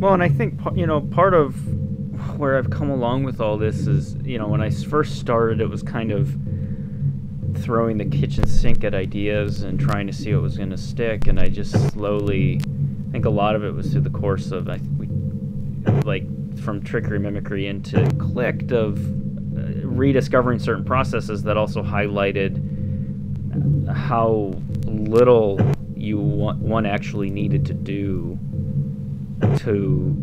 Well, and I think you know part of where I've come along with all this is you know when I first started, it was kind of throwing the kitchen sink at ideas and trying to see what was going to stick, and I just slowly. I think a lot of it was through the course of I we, like from trickery mimicry into clicked of uh, rediscovering certain processes that also highlighted how little you one actually needed to do to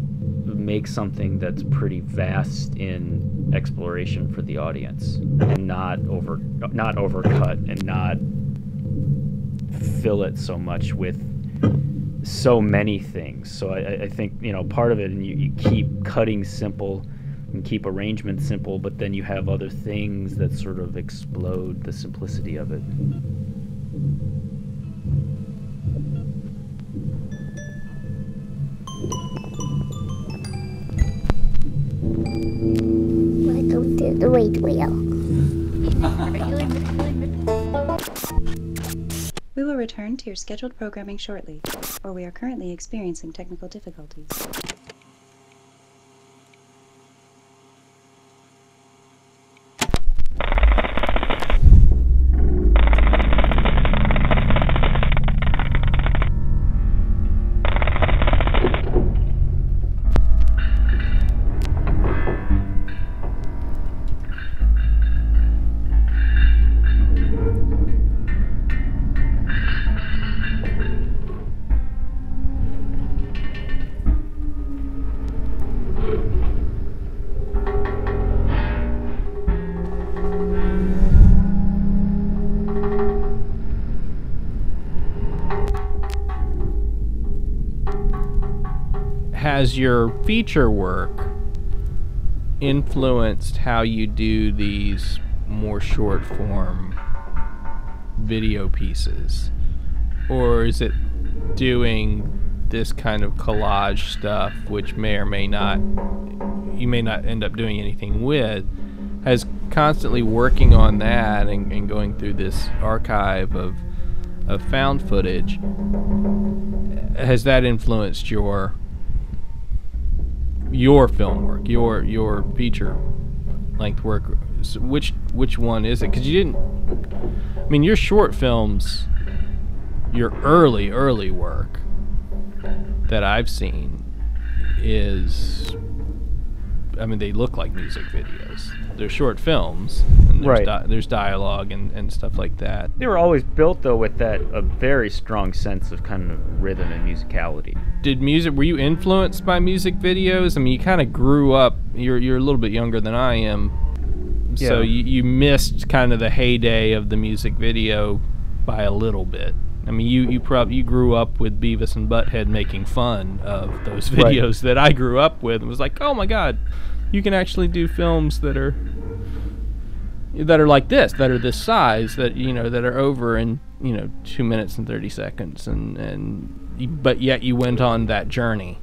make something that's pretty vast in exploration for the audience and not over not overcut and not fill it so much with so many things. So i, I- think you know part of it and you, you keep cutting simple and keep arrangements simple but then you have other things that sort of explode the simplicity of it Wheel. We will return to your scheduled programming shortly, or we are currently experiencing technical difficulties. Has your feature work influenced how you do these more short form video pieces? Or is it doing this kind of collage stuff, which may or may not, you may not end up doing anything with, has constantly working on that and, and going through this archive of, of found footage? Has that influenced your your film work, your your feature length work. So which which one is it? Because you didn't. I mean, your short films, your early early work that I've seen is. I mean, they look like music videos. They're short films. And there's Right. Di- there's dialogue and, and stuff like that. They were always built though with that a very strong sense of kind of rhythm and musicality. did music were you influenced by music videos i mean you kind of grew up you're you're a little bit younger than i am so Yeah. you, you missed kind of the heyday of the music video by a little bit i mean you you prob you grew up with beavis and butthead making fun of those Right. videos that i grew up with and was like oh my god you can actually do films that are that are like this that are this size that you know that are over in you know two minutes and 30 seconds and and but yet you went on that journey.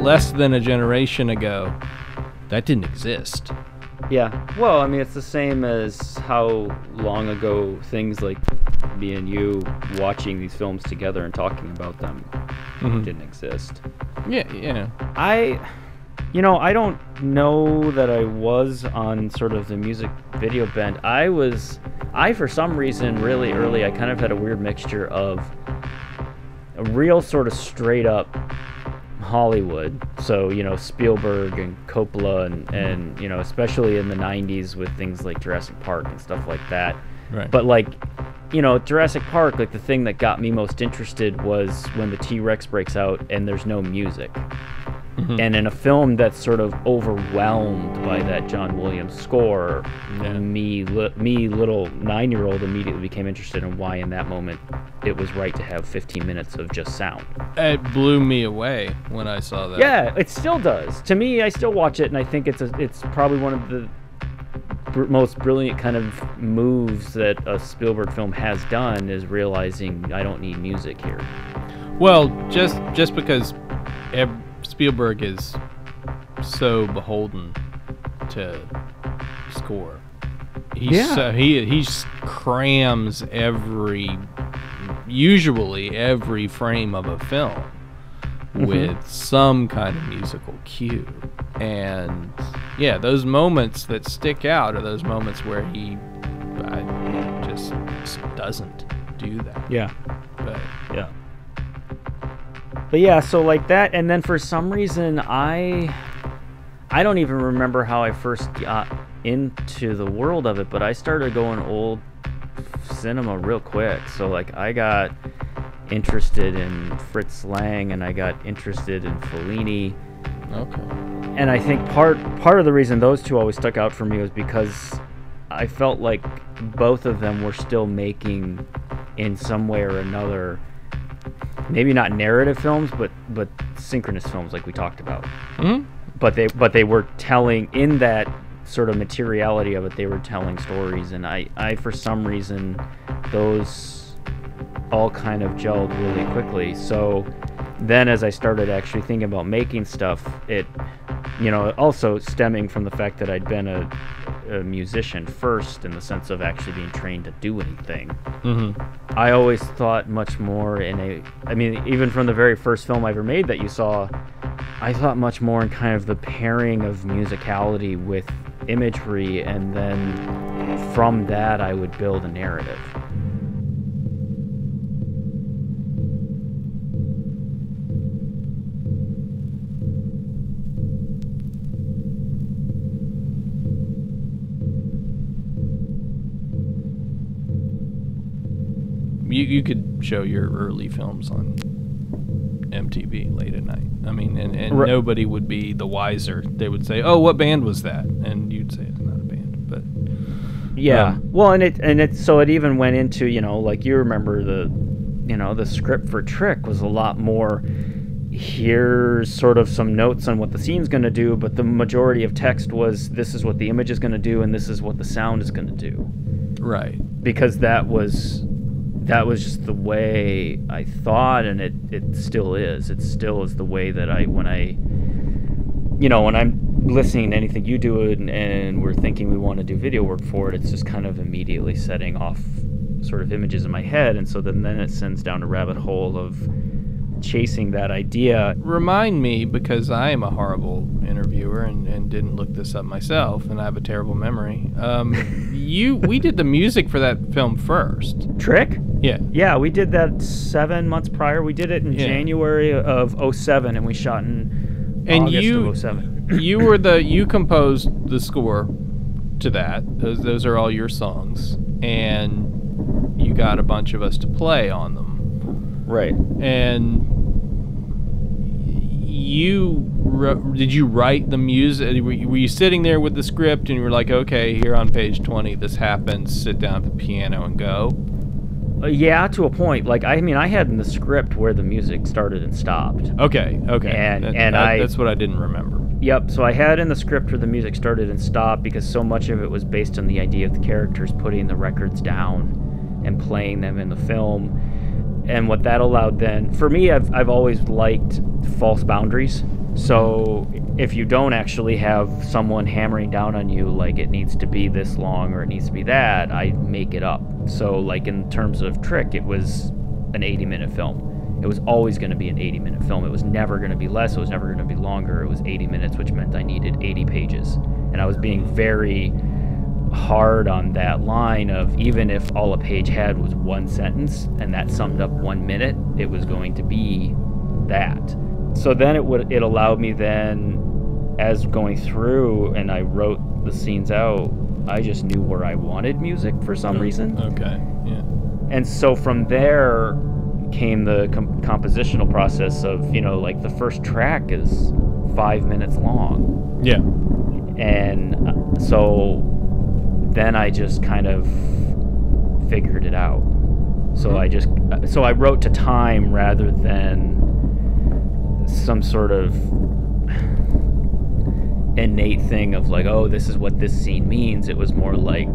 Less than a generation ago that didn't exist Yeah. Well, I mean, it's the same as how long ago things like me and you watching these films together and talking about them Mhm. didn't exist. yeah yeah I, you know, I don't know that I was on sort of the music video bend. I was, I for some reason really early, I kind of had a weird mixture of a real sort of straight up Hollywood. So, you know, Spielberg and Coppola and, and you know, especially in the 90s with things like Jurassic Park and stuff like that. right But like, you know, Jurassic Park, like the thing that got me most interested was when the T Rex breaks out and there's no music. Mhm. And in a film that's sort of overwhelmed by that John Williams score, Yeah. me, li- me, little nine-year-old, immediately became interested in why, in that moment, it was right to have 15 minutes of just sound. it blew me away when i saw that Yeah, it still does. To me, I still watch it, and I think it's a, it's probably one of the br- most brilliant kind of moves that a Spielberg film has done is realizing I don't need music here. Well, just just because Eb- Spielberg is so beholden to score. He's Yeah. so, he he crams every usually every frame of a film Mhm. with some kind of musical cue. And yeah, those moments that stick out are those moments where he just, just doesn't do that. Yeah. But Yeah. But yeah, so like that, and then for some reason, I, I don't even remember how I first got into the world of it, but I started going old cinema real quick. So like I got interested in Fritz Lang, and I got interested in Fellini, okay. and I think part part of the reason those two always stuck out for me was because I felt like both of them were still making, in some way or another, maybe not narrative films, but but synchronous films like we talked about. Mhm. But they but they were telling in that sort of materiality of it, they were telling stories, and I I for some reason those all kind of gelled really quickly. So then as I started actually thinking about making stuff, it you know, also stemming from the fact that I'd been a, a musician first in the sense of actually being trained to do anything. Mhm. I always thought much more in a I mean even from the very first film I ever made that you saw I thought much more in kind of the pairing of musicality with imagery and then from that I would build a narrative. You you could show your early films on MTV late at night. I mean, and, and Right. nobody would be the wiser. They would say, "Oh, what band was that?" And you'd say it's not a band, but Yeah. Um, well, and it and it so it even went into you know like you remember the, you know the script for Trick was a lot more. Here's sort of some notes on what the scene's going to do, but the majority of text was this is what the image is going to do and this is what the sound is going to do, right. because that was that was just the way I thought, and it it still is. It still is the way that I when I you know, when I'm listening to anything you do and, and we're thinking we want to do video work for it, it's just kind of immediately setting off sort of images in my head. And so then, then it sends down a rabbit hole of chasing that idea. Remind me because I am a horrible interviewer and, and didn't look this up myself, and I have a terrible memory. Um, you we did the music for that film first. Trick? Yeah. Yeah, we did that seven months prior. We did it in Yeah. January of 07 and we shot in And August you- of 07. you were the you composed the score to that. Those those are all your songs, and you got a bunch of us to play on them. Right. And you did you write the music? Were you, were you sitting there with the script and you were like, okay, here on page twenty, this happens. Sit down at the piano and go. Uh, yeah, to a point. Like, I mean, I had in the script where the music started and stopped. Okay, okay. And- That- and that- I- that's what I didn't remember. Yep, so I had in the script where the music started and stopped because so much of it was based on the idea of the characters putting the records down and playing them in the film. And what that allowed then, for me, I've, I've always liked false boundaries. So if you don't actually have someone hammering down on you, like it needs to be this long or it needs to be that, I make it up. So, like in terms of Trick, it was an 80 minute film. It was always going to be an 80 minute film. It was never going to be less. It was never going to be longer. It was 80 minutes, which meant I needed 80 pages. And I was being very hard on that line of even if all a page had was one sentence and that summed up one minute, it was going to be that. So then it would it allowed me then as going through and I wrote the scenes out, I just knew where I wanted music for some reason. Okay, yeah. And so from there came the com- compositional process of, you know, like the first track is five minutes long. Yeah. And uh, so then I just kind of figured it out. So mm-hmm. I just, so I wrote to time rather than some sort of innate thing of like, oh, this is what this scene means. It was more like,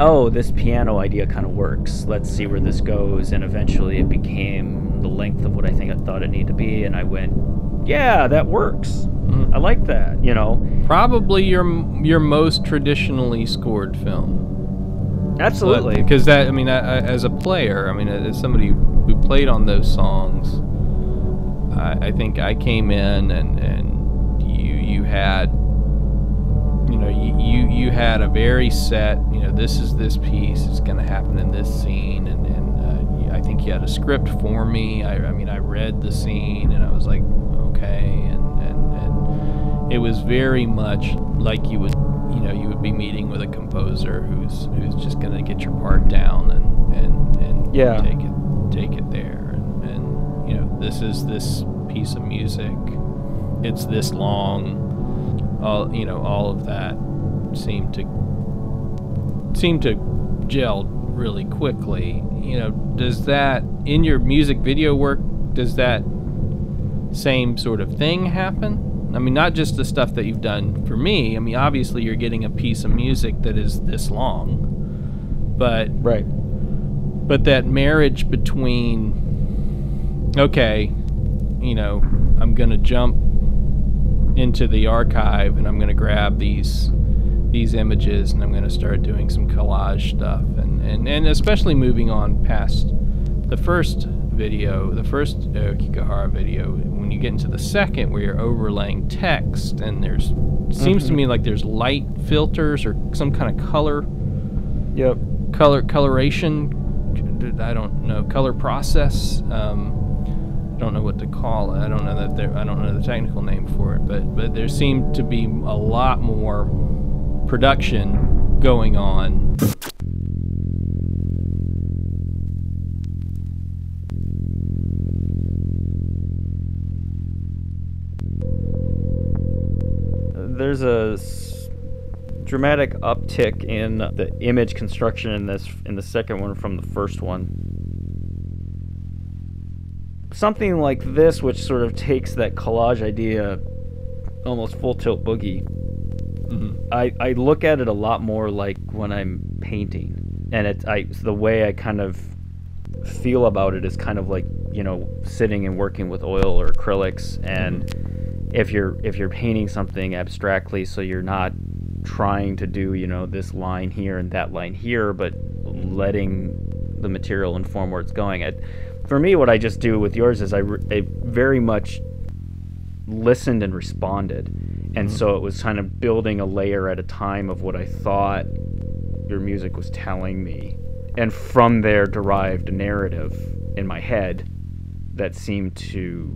oh, this piano idea kind of works. Let's see where this goes. And eventually it became the length of what I think I thought it needed to be. And I went, yeah, that works. I like that. You know, Probably your your most traditionally scored film. absolutely. Because that, I mean, I, I, as a player, I mean, as somebody who played on those songs, I, I think I came in and and you you had, you know, you, you you had a very set, you know, this is this piece, it's going to happen in this scene, and and uh, I think you had a script for me. I, I mean, I read the scene and I was like, okay, and it was very much like you would you know you would be meeting with a composer who's who's just gonna get your part down and and and Yeah. take it take it there and, and you know this is this piece of music it's this long all you know all of that seemed to seemed to gel really quickly you know does that in your music video work does that same sort of thing happen? I mean, not just the stuff that you've done for me. I mean, obviously you're getting a piece of music that is this long, but right. but that marriage between okay, you know, I'm gonna jump into the archive and I'm gonna grab these these images and I'm gonna start doing some collage stuff and and, and especially moving on past the first video, the first Aokigahara video, when you get into the second where you're overlaying text and there's seems to me like there's light filters or some kind of color. Yep. color coloration I don't know color process um, I don't know what to call it. I don't know that there I don't know the technical name for it but but there seemed to be a lot more production going on There's a dramatic uptick in the image construction in this in the second one from the first one. Something like this, which sort of takes that collage idea, almost full tilt boogie. Mhm. I, I look at it a lot more like when I'm painting, and it's I the way I kind of feel about it is kind of like you know sitting and working with oil or acrylics, and if you're if you're painting something abstractly, so you're not trying to do you know this line here and that line here, but letting the material inform where it's going. I, for me, what I just do with yours is I, I very much listened and responded. And mm-hmm. so it was kind of building a layer at a time of what I thought your music was telling me. And from there derived a narrative in my head that seemed to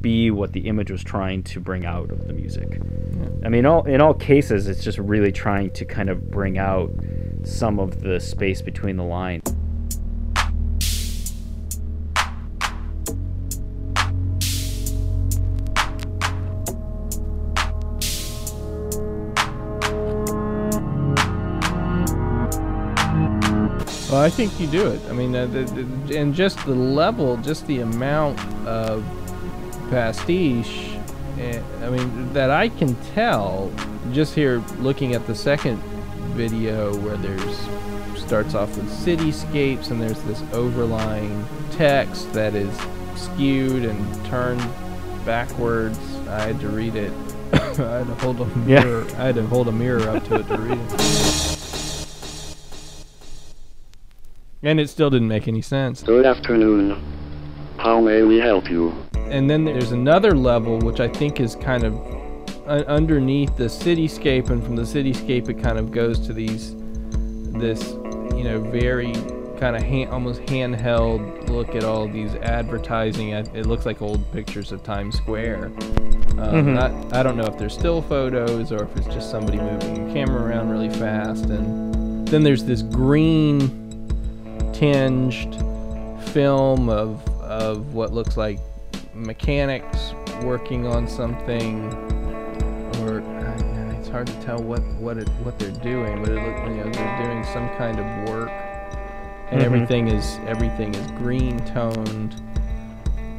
be what the image was trying to bring out of the music. I mean, all, in all cases, it's just really trying to kind of bring out some of the space between the lines. Well, I think you do it. I mean, uh, the, the, and just the level, just the amount of pastiche. eh, I mean, that I can tell just here looking at the second video where there's starts off with cityscapes and there's this overlying text that is skewed and turned backwards. I had to read it. I had to hold a mirror. Yeah. I had to hold a mirror up to it to read it. And it still didn't make any sense. Good afternoon. How may we help you? And then there's another level which I think is kind of uh, underneath the cityscape, and from the cityscape it kind of goes to these, this, you know, very kind of hand, almost handheld look at all these advertising. It looks like old pictures of Times Square. Um, not, I don't know if they're still photos or if it's just somebody moving a camera around really fast. And then there's this green tinged film of of what looks like mechanics working on something or uh, it's hard to tell what what it what they're doing but it look you know they're doing some kind of work and Mhm. everything is everything is green toned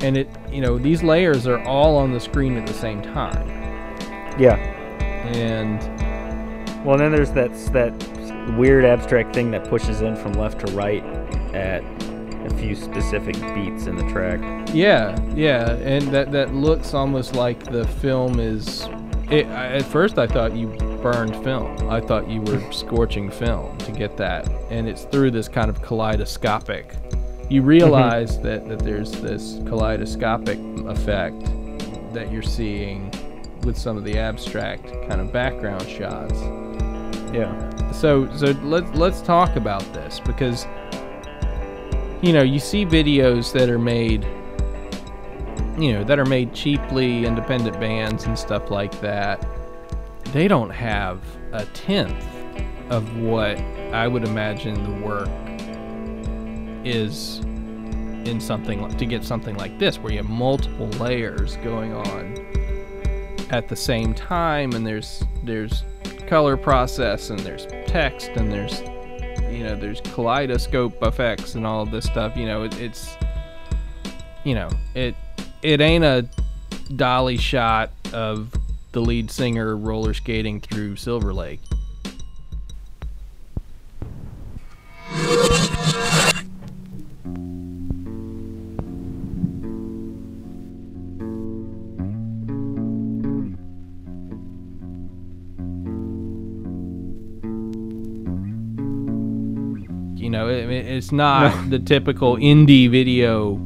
and it you know these layers are all on the screen at the same time Yeah. and Well, and then there's that that weird abstract thing that pushes in from left to right at a few specific beats in the track. Yeah, yeah, and that that looks almost like the film is. It, I, at first, I thought you burned film. I thought you were scorching film to get that, and it's through this kind of kaleidoscopic. You realize mm-hmm. that that there's this kaleidoscopic effect that you're seeing with some of the abstract kind of background shots. Yeah. So so let's let's talk about this because you know you see videos that are made you know that are made cheaply independent bands and stuff like that. They don't have a tenth of what i would imagine the work is in something to get something like this where you have multiple layers going on at the same time and there's there's color process and there's text and there's you know there's kaleidoscope effects and all this stuff you know it, it's you know it it ain't a dolly shot of the lead singer roller skating through silver lake it's not the typical indie video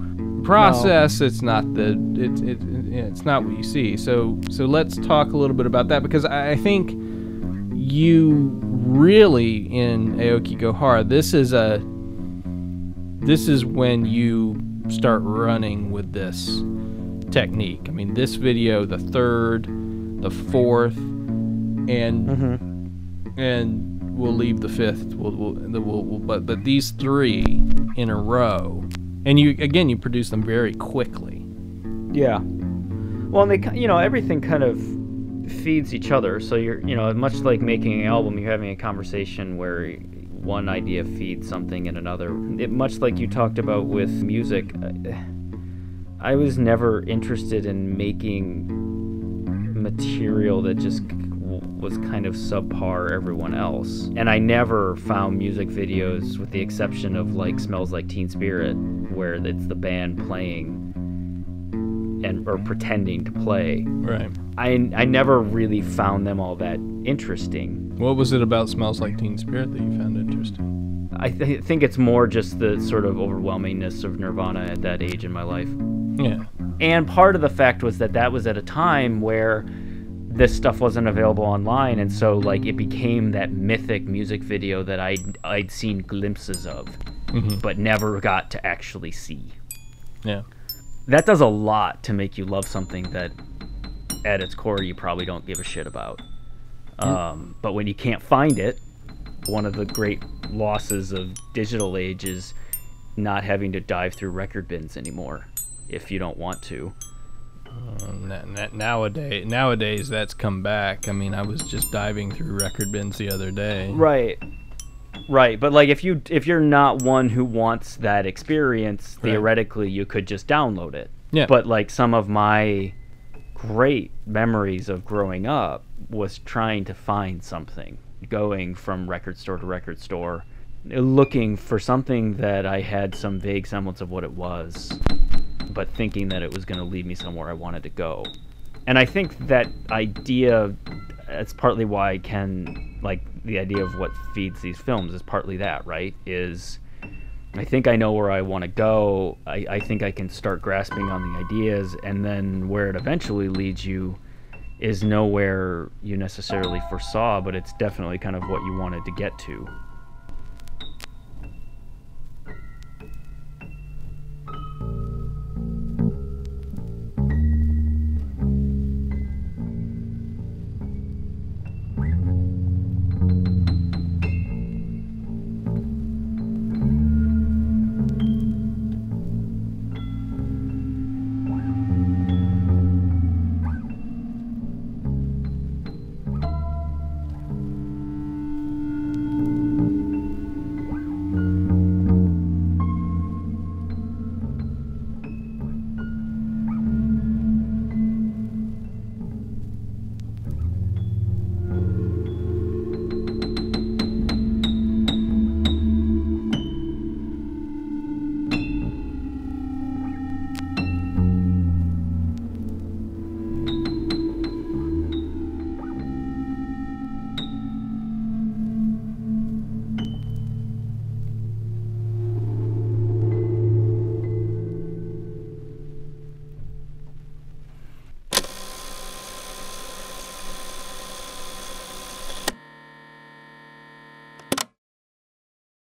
process. It's not the it, it, it, it's not what you see. So so let's talk a little bit about that because i I think you really in Aokigahara this is a this is when you start running with this technique. I mean this video the third the fourth and Mm-hmm. and we'll leave the fifth. We'll, we'll, we'll, we'll but but these three in a row, and you again you produce them very quickly. Yeah. Well, and they, you know, everything kind of feeds each other. So you're, you know, much like making an album, you're having a conversation where one idea feeds something in another. It, much like you talked about with music, I, was never interested in making material that just was kind of subpar everyone else. And I never found music videos, with the exception of like Smells Like Teen Spirit, where it's the band playing and or pretending to play. Right. I I never really found them all that interesting. What was it about Smells Like Teen Spirit that you found interesting? I th- think it's more just the sort of overwhelmingness of Nirvana at that age in my life. Yeah. And part of the fact was that that was at a time where this stuff wasn't available online and so like it became that mythic music video that I'd, I'd seen glimpses of Mhm. but never got to actually see. Yeah. That does a lot to make you love something that at its core you probably don't give a shit about. Um, but when you can't find it, one of the great losses of digital age is not having to dive through record bins anymore if you don't want to. Um, nowadays, nowadays that's come back. I mean, I was just diving through record bins the other day. Right. Right, but like if you if you're not one who wants that experience, Right. theoretically you could just download it. Yeah. But like some of my great memories of growing up was trying to find something, going from record store to record store, looking for something that I had some vague semblance of what it was, but thinking that it was going to lead me somewhere I wanted to go. And I think that idea that's partly why can like the idea of what feeds these films is partly that, right? Is I think I know where I want to go. I, I think I can start grasping on the ideas, and then where it eventually leads you is nowhere you necessarily foresaw, but it's definitely kind of what you wanted to get to.